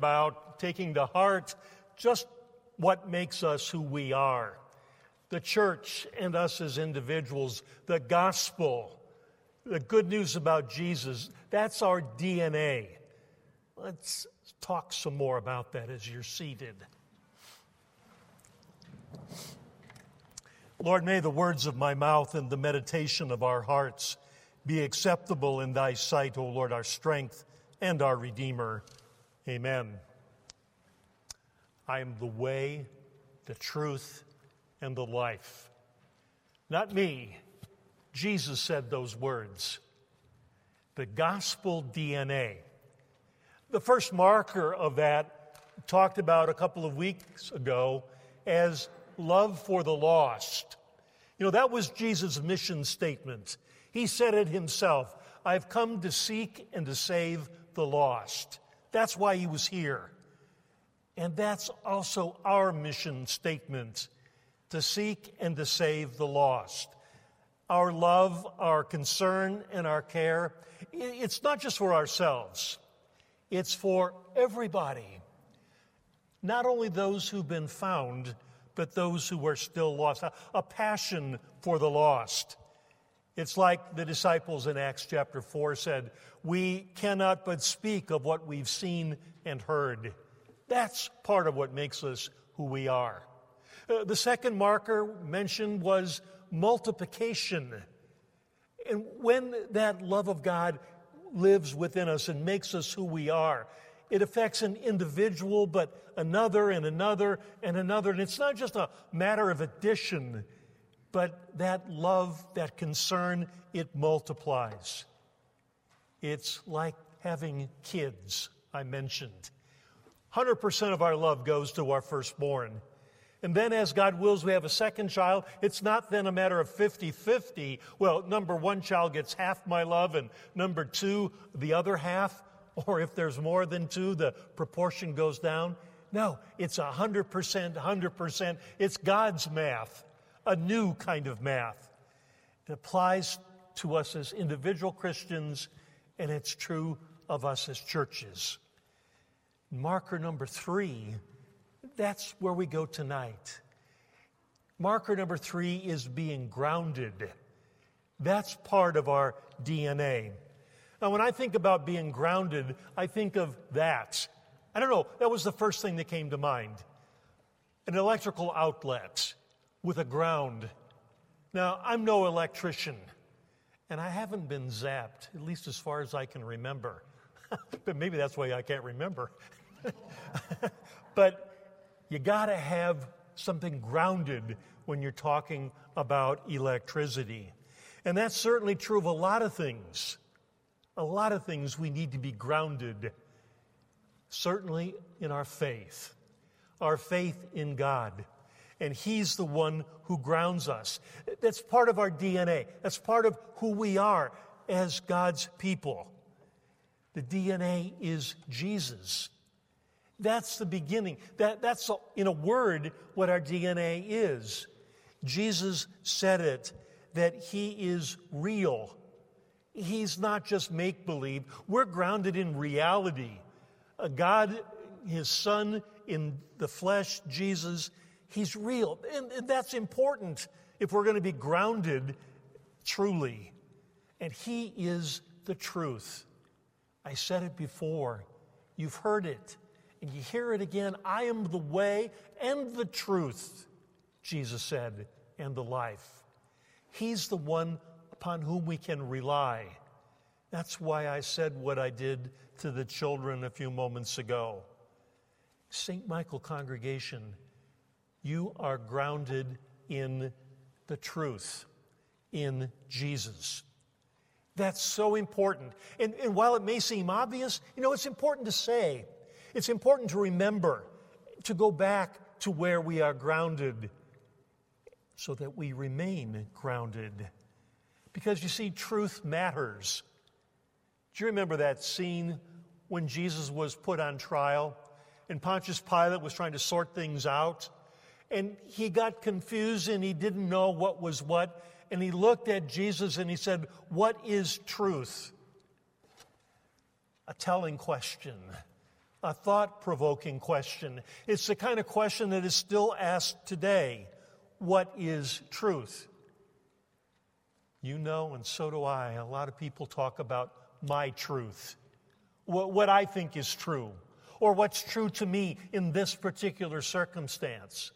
about taking to heart just what makes us who we are. The church and us as individuals, the gospel, the good news about Jesus, that's our DNA. Let's talk some more about that as you're seated. Lord, may the words of my mouth and the meditation of our hearts be acceptable in thy sight, O Lord, our strength and our Redeemer. Amen. I am the way, the truth, and the life. Not me. Jesus said those words. The gospel DNA. The first marker of that, talked about a couple of weeks ago, as love for the lost. You know, that was Jesus' mission statement. He said it himself I've come to seek and to save the lost. That's why he was here. And that's also our mission statement to seek and to save the lost. Our love, our concern, and our care, it's not just for ourselves, it's for everybody. Not only those who've been found, but those who are still lost. A, passion for the lost. It's like the disciples in Acts chapter 4 said, We cannot but speak of what we've seen and heard. That's part of what makes us who we are. Uh, the second marker mentioned was multiplication. And when that love of God lives within us and makes us who we are, it affects an individual, but another and another and another. And it's not just a matter of addition, but that love, that concern, it multiplies. It's like having kids, I mentioned. 100% of our love goes to our firstborn. And then, as God wills, we have a second child. It's not then a matter of 50 50. Well, number one child gets half my love, and number two, the other half. Or if there's more than two, the proportion goes down. No, it's 100%, 100%. It's God's math, a new kind of math. It applies to us as individual Christians, and it's true of us as churches. Marker number three, that's where we go tonight. Marker number three is being grounded. That's part of our DNA. Now, when I think about being grounded, I think of that. I don't know, that was the first thing that came to mind an electrical outlet with a ground. Now, I'm no electrician, and I haven't been zapped, at least as far as I can remember. but maybe that's why I can't remember. but you got to have something grounded when you're talking about electricity. And that's certainly true of a lot of things a lot of things we need to be grounded, certainly in our faith, our faith in God. And He's the one who grounds us. That's part of our DNA, that's part of who we are as God's people. The DNA is Jesus. That's the beginning. That, that's, in a word, what our DNA is. Jesus said it that He is real. He's not just make believe. We're grounded in reality. God, His Son in the flesh, Jesus, He's real. And, and that's important if we're going to be grounded truly. And He is the truth. I said it before. You've heard it. And you hear it again. I am the way and the truth, Jesus said, and the life. He's the one upon whom we can rely. That's why I said what I did to the children a few moments ago. St. Michael congregation, you are grounded in the truth, in Jesus. That's so important. And, and while it may seem obvious, you know, it's important to say, it's important to remember, to go back to where we are grounded so that we remain grounded. Because you see, truth matters. Do you remember that scene when Jesus was put on trial and Pontius Pilate was trying to sort things out? And he got confused and he didn't know what was what. And he looked at Jesus and he said, What is truth? A telling question. a thought provoking question. It's the kind of question that is still asked today What is truth? You know, and so do I. A lot of people talk about my truth, what, what I think is true, or what's true to me in this particular circumstance.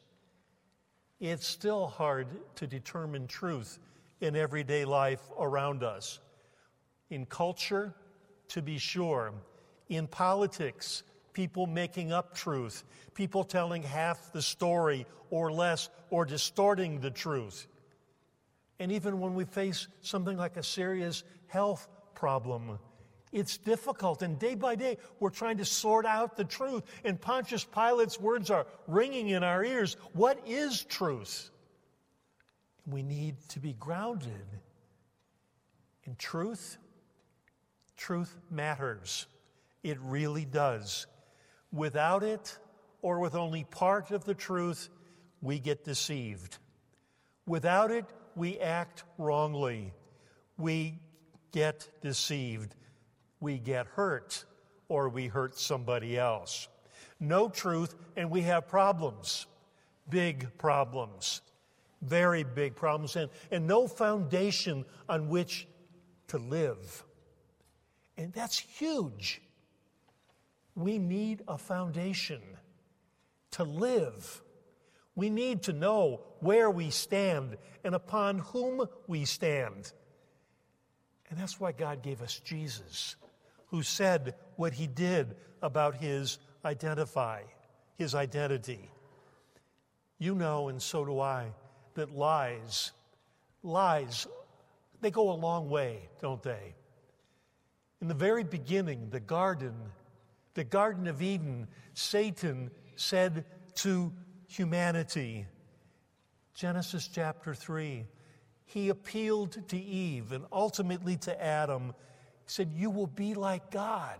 It's still hard to determine truth in everyday life around us. In culture, to be sure. In politics, people making up truth, people telling half the story or less, or distorting the truth. And even when we face something like a serious health problem, it's difficult. And day by day, we're trying to sort out the truth. And Pontius Pilate's words are ringing in our ears. What is truth? We need to be grounded in truth. Truth matters. It really does. Without it, or with only part of the truth, we get deceived. Without it, we act wrongly. We get deceived. We get hurt, or we hurt somebody else. No truth, and we have problems. Big problems. Very big problems, and, and no foundation on which to live. And that's huge. We need a foundation to live. We need to know where we stand and upon whom we stand. And that's why God gave us Jesus, who said what he did about his identify, his identity. You know, and so do I, that lies, lies, they go a long way, don't they? In the very beginning, the garden, the Garden of Eden, Satan said to humanity, Genesis chapter 3, he appealed to Eve and ultimately to Adam. Said, You will be like God.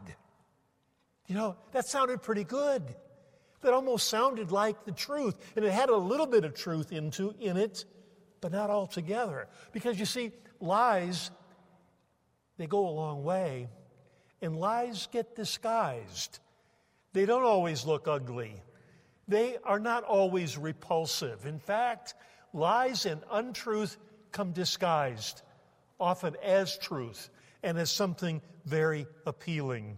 You know, that sounded pretty good. That almost sounded like the truth. And it had a little bit of truth into, in it, but not altogether. Because you see, lies they go a long way, and lies get disguised. They don't always look ugly, they are not always repulsive. In fact, lies and untruth come disguised, often as truth and as something very appealing.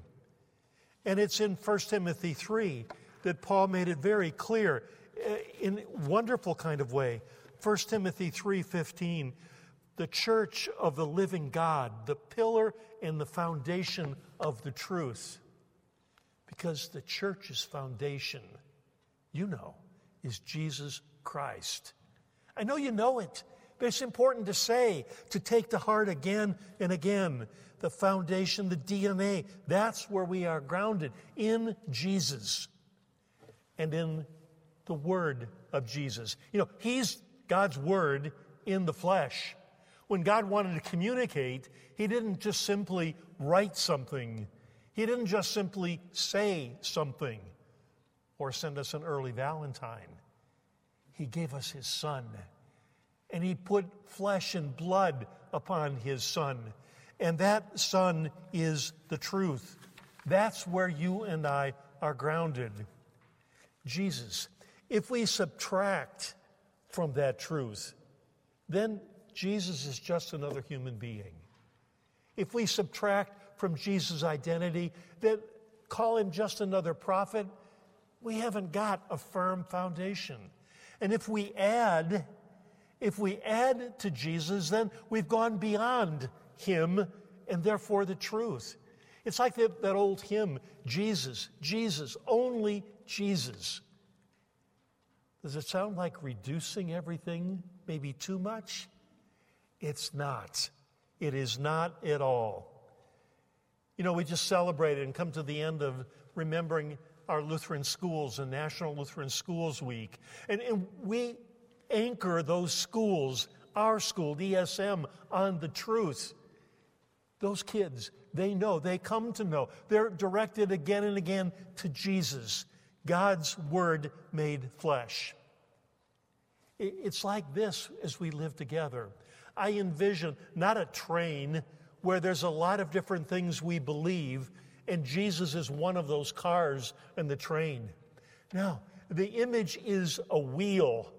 And it's in 1 Timothy 3 that Paul made it very clear uh, in a wonderful kind of way. 1 Timothy 3:15 the church of the living God, the pillar and the foundation of the truth. Because the church's foundation, you know, is Jesus Christ. I know you know it, but it's important to say, to take to heart again and again. The foundation, the DNA, that's where we are grounded in Jesus and in the Word of Jesus. You know, He's God's Word in the flesh. When God wanted to communicate, He didn't just simply write something, He didn't just simply say something or send us an early Valentine. He gave us His Son, and He put flesh and blood upon His Son. And that Son is the truth. That's where you and I are grounded. Jesus. If we subtract from that truth, then Jesus is just another human being. If we subtract from Jesus' identity, that call him just another prophet, we haven't got a firm foundation. And if we add, if we add to Jesus, then we've gone beyond him and therefore the truth. It's like that, that old hymn, Jesus, Jesus, only Jesus. Does it sound like reducing everything maybe too much? It's not. It is not at all. You know, we just celebrated and come to the end of remembering our Lutheran schools and National Lutheran Schools Week. And, and we anchor those schools, our school, DSM, on the truth. Those kids, they know, they come to know. They're directed again and again to Jesus, God's Word made flesh. It's like this as we live together. I envision not a train where there's a lot of different things we believe and Jesus is one of those cars in the train. Now, the image is a wheel.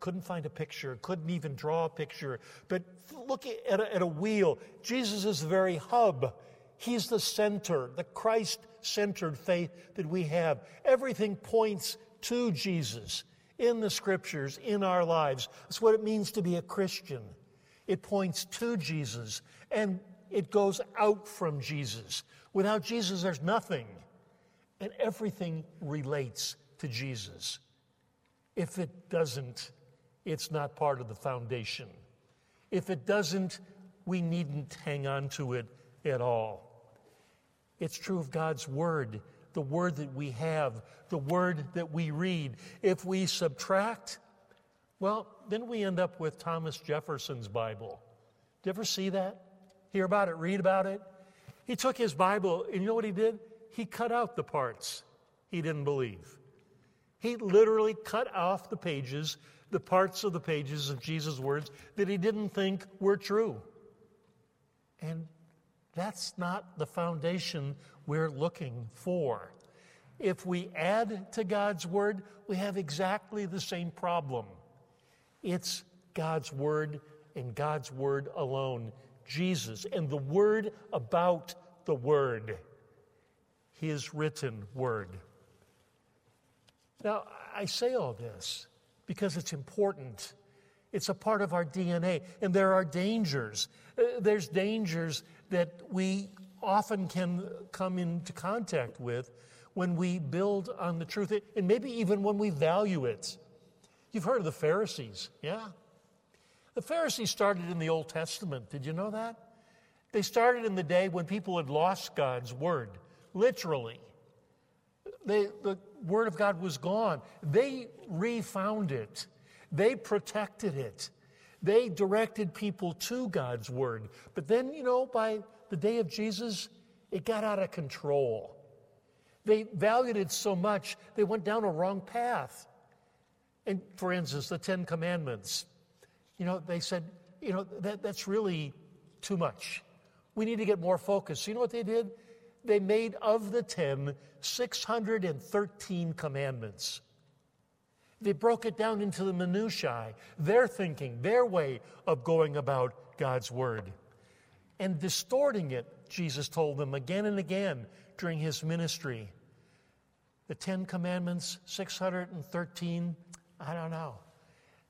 Couldn't find a picture, couldn't even draw a picture, but look at a, at a wheel. Jesus is the very hub. He's the center, the Christ centered faith that we have. Everything points to Jesus in the scriptures, in our lives. That's what it means to be a Christian. It points to Jesus and it goes out from Jesus. Without Jesus, there's nothing. And everything relates to Jesus. If it doesn't, it's not part of the foundation. If it doesn't, we needn't hang on to it at all. It's true of God's Word, the Word that we have, the Word that we read. If we subtract, well, then we end up with Thomas Jefferson's Bible. Did you ever see that? Hear about it? Read about it? He took his Bible, and you know what he did? He cut out the parts he didn't believe. He literally cut off the pages, the parts of the pages of Jesus' words that he didn't think were true. And that's not the foundation we're looking for. If we add to God's Word, we have exactly the same problem. It's God's Word and God's Word alone, Jesus, and the Word about the Word, His written Word. Now, I say all this because it's important. It's a part of our DNA, and there are dangers. Uh, there's dangers that we often can come into contact with when we build on the truth, and maybe even when we value it. You've heard of the Pharisees, yeah? The Pharisees started in the Old Testament. Did you know that? They started in the day when people had lost God's word, literally. They, the word of God was gone. They refound it, they protected it, they directed people to God's word. But then, you know, by the day of Jesus, it got out of control. They valued it so much, they went down a wrong path. And for instance, the Ten Commandments, you know, they said, you know, that, that's really too much. We need to get more focused. You know what they did? They made of the ten 613 commandments. They broke it down into the minutiae, their thinking, their way of going about God's word. And distorting it, Jesus told them again and again during his ministry. The Ten Commandments, 613, I don't know.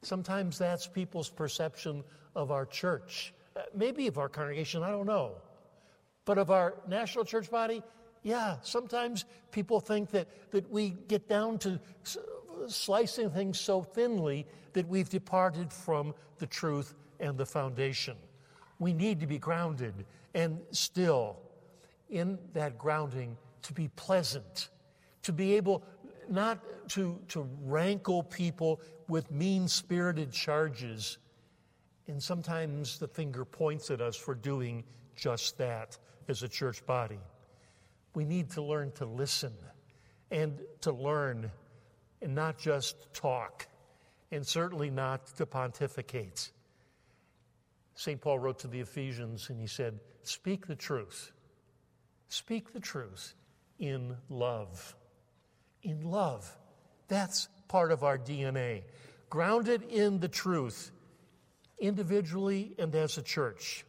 Sometimes that's people's perception of our church, uh, maybe of our congregation, I don't know. But of our national church body, yeah, sometimes people think that, that we get down to slicing things so thinly that we've departed from the truth and the foundation. We need to be grounded and still in that grounding to be pleasant, to be able not to, to rankle people with mean spirited charges. And sometimes the finger points at us for doing just that as a church body. We need to learn to listen and to learn and not just talk, and certainly not to pontificate. St. Paul wrote to the Ephesians and he said, Speak the truth. Speak the truth in love. In love. That's part of our DNA. Grounded in the truth, individually and as a church.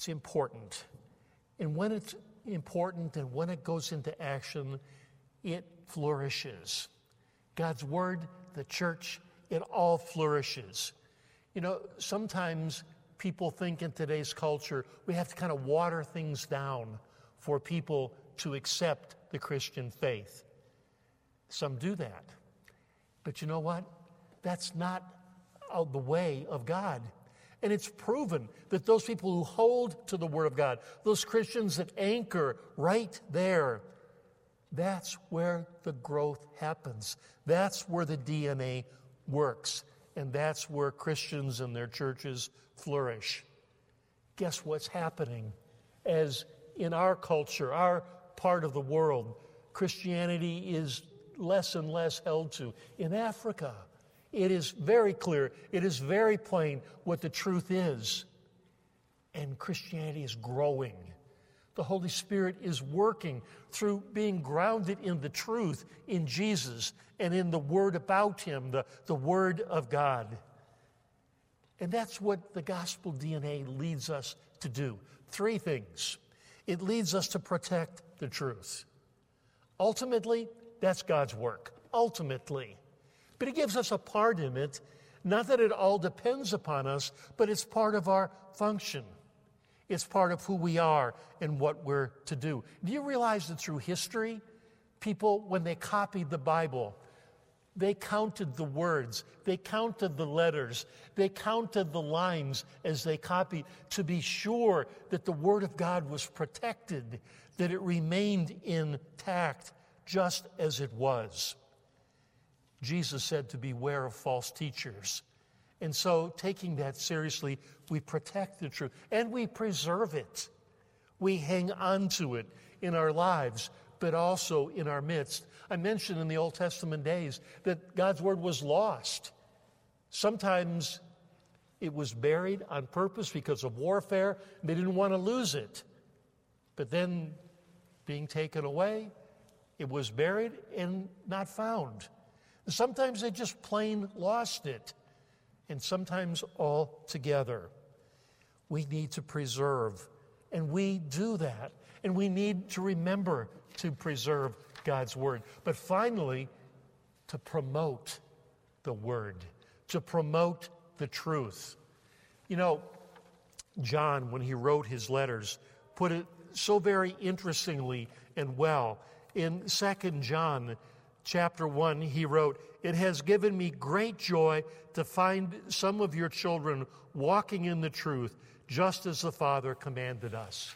It's important. And when it's important and when it goes into action, it flourishes. God's Word, the church, it all flourishes. You know, sometimes people think in today's culture we have to kind of water things down for people to accept the Christian faith. Some do that. But you know what? That's not the way of God. And it's proven that those people who hold to the Word of God, those Christians that anchor right there, that's where the growth happens. That's where the DNA works. And that's where Christians and their churches flourish. Guess what's happening? As in our culture, our part of the world, Christianity is less and less held to. In Africa, it is very clear, it is very plain what the truth is. And Christianity is growing. The Holy Spirit is working through being grounded in the truth in Jesus and in the Word about Him, the, the Word of God. And that's what the gospel DNA leads us to do. Three things it leads us to protect the truth. Ultimately, that's God's work. Ultimately. But He gives us a part in it. Not that it all depends upon us, but it's part of our function. It's part of who we are and what we're to do. Do you realize that through history, people, when they copied the Bible, they counted the words, they counted the letters, they counted the lines as they copied to be sure that the Word of God was protected, that it remained intact just as it was. Jesus said to beware of false teachers. And so, taking that seriously, we protect the truth and we preserve it. We hang on to it in our lives, but also in our midst. I mentioned in the Old Testament days that God's word was lost. Sometimes it was buried on purpose because of warfare. They didn't want to lose it. But then, being taken away, it was buried and not found. Sometimes they just plain lost it and sometimes all together. We need to preserve, and we do that. And we need to remember to preserve God's Word. But finally, to promote the Word, to promote the truth. You know, John, when he wrote his letters, put it so very interestingly and well. In 2 John chapter 1, he wrote, It has given me great joy to find some of your children walking in the truth, just as the Father commanded us.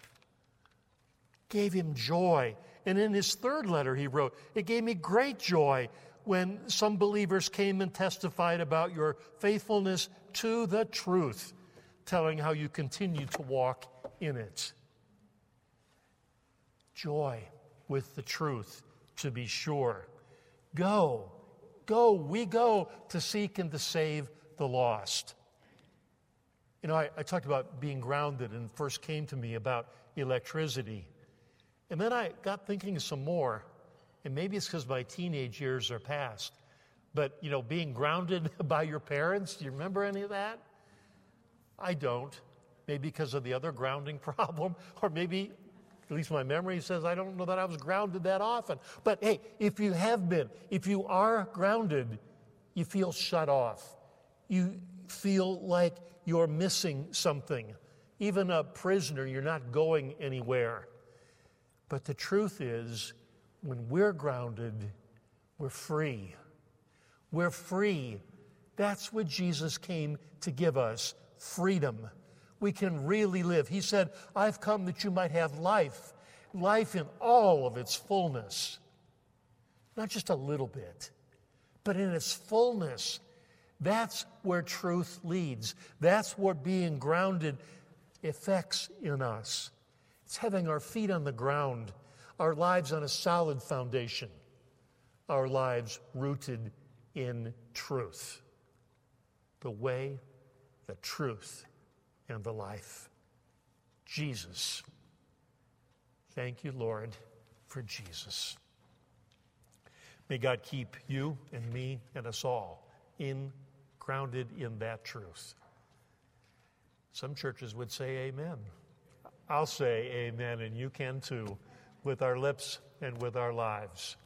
Gave him joy. And in his third letter, he wrote, It gave me great joy when some believers came and testified about your faithfulness to the truth, telling how you continue to walk in it. Joy with the truth, to be sure. Go, go, we go to seek and to save the lost. You know, I, I talked about being grounded and first came to me about electricity. And then I got thinking some more, and maybe it's because my teenage years are past. But, you know, being grounded by your parents, do you remember any of that? I don't. Maybe because of the other grounding problem, or maybe at least my memory says I don't know that I was grounded that often. But hey, if you have been, if you are grounded, you feel shut off. You feel like you're missing something. Even a prisoner, you're not going anywhere. But the truth is, when we're grounded, we're free. We're free. That's what Jesus came to give us freedom we can really live. He said, I've come that you might have life, life in all of its fullness. Not just a little bit, but in its fullness. That's where truth leads. That's what being grounded affects in us. It's having our feet on the ground, our lives on a solid foundation, our lives rooted in truth. The way, the truth, and the life. Jesus. Thank you, Lord, for Jesus. May God keep you and me and us all in grounded in that truth. Some churches would say amen. I'll say amen, and you can too, with our lips and with our lives.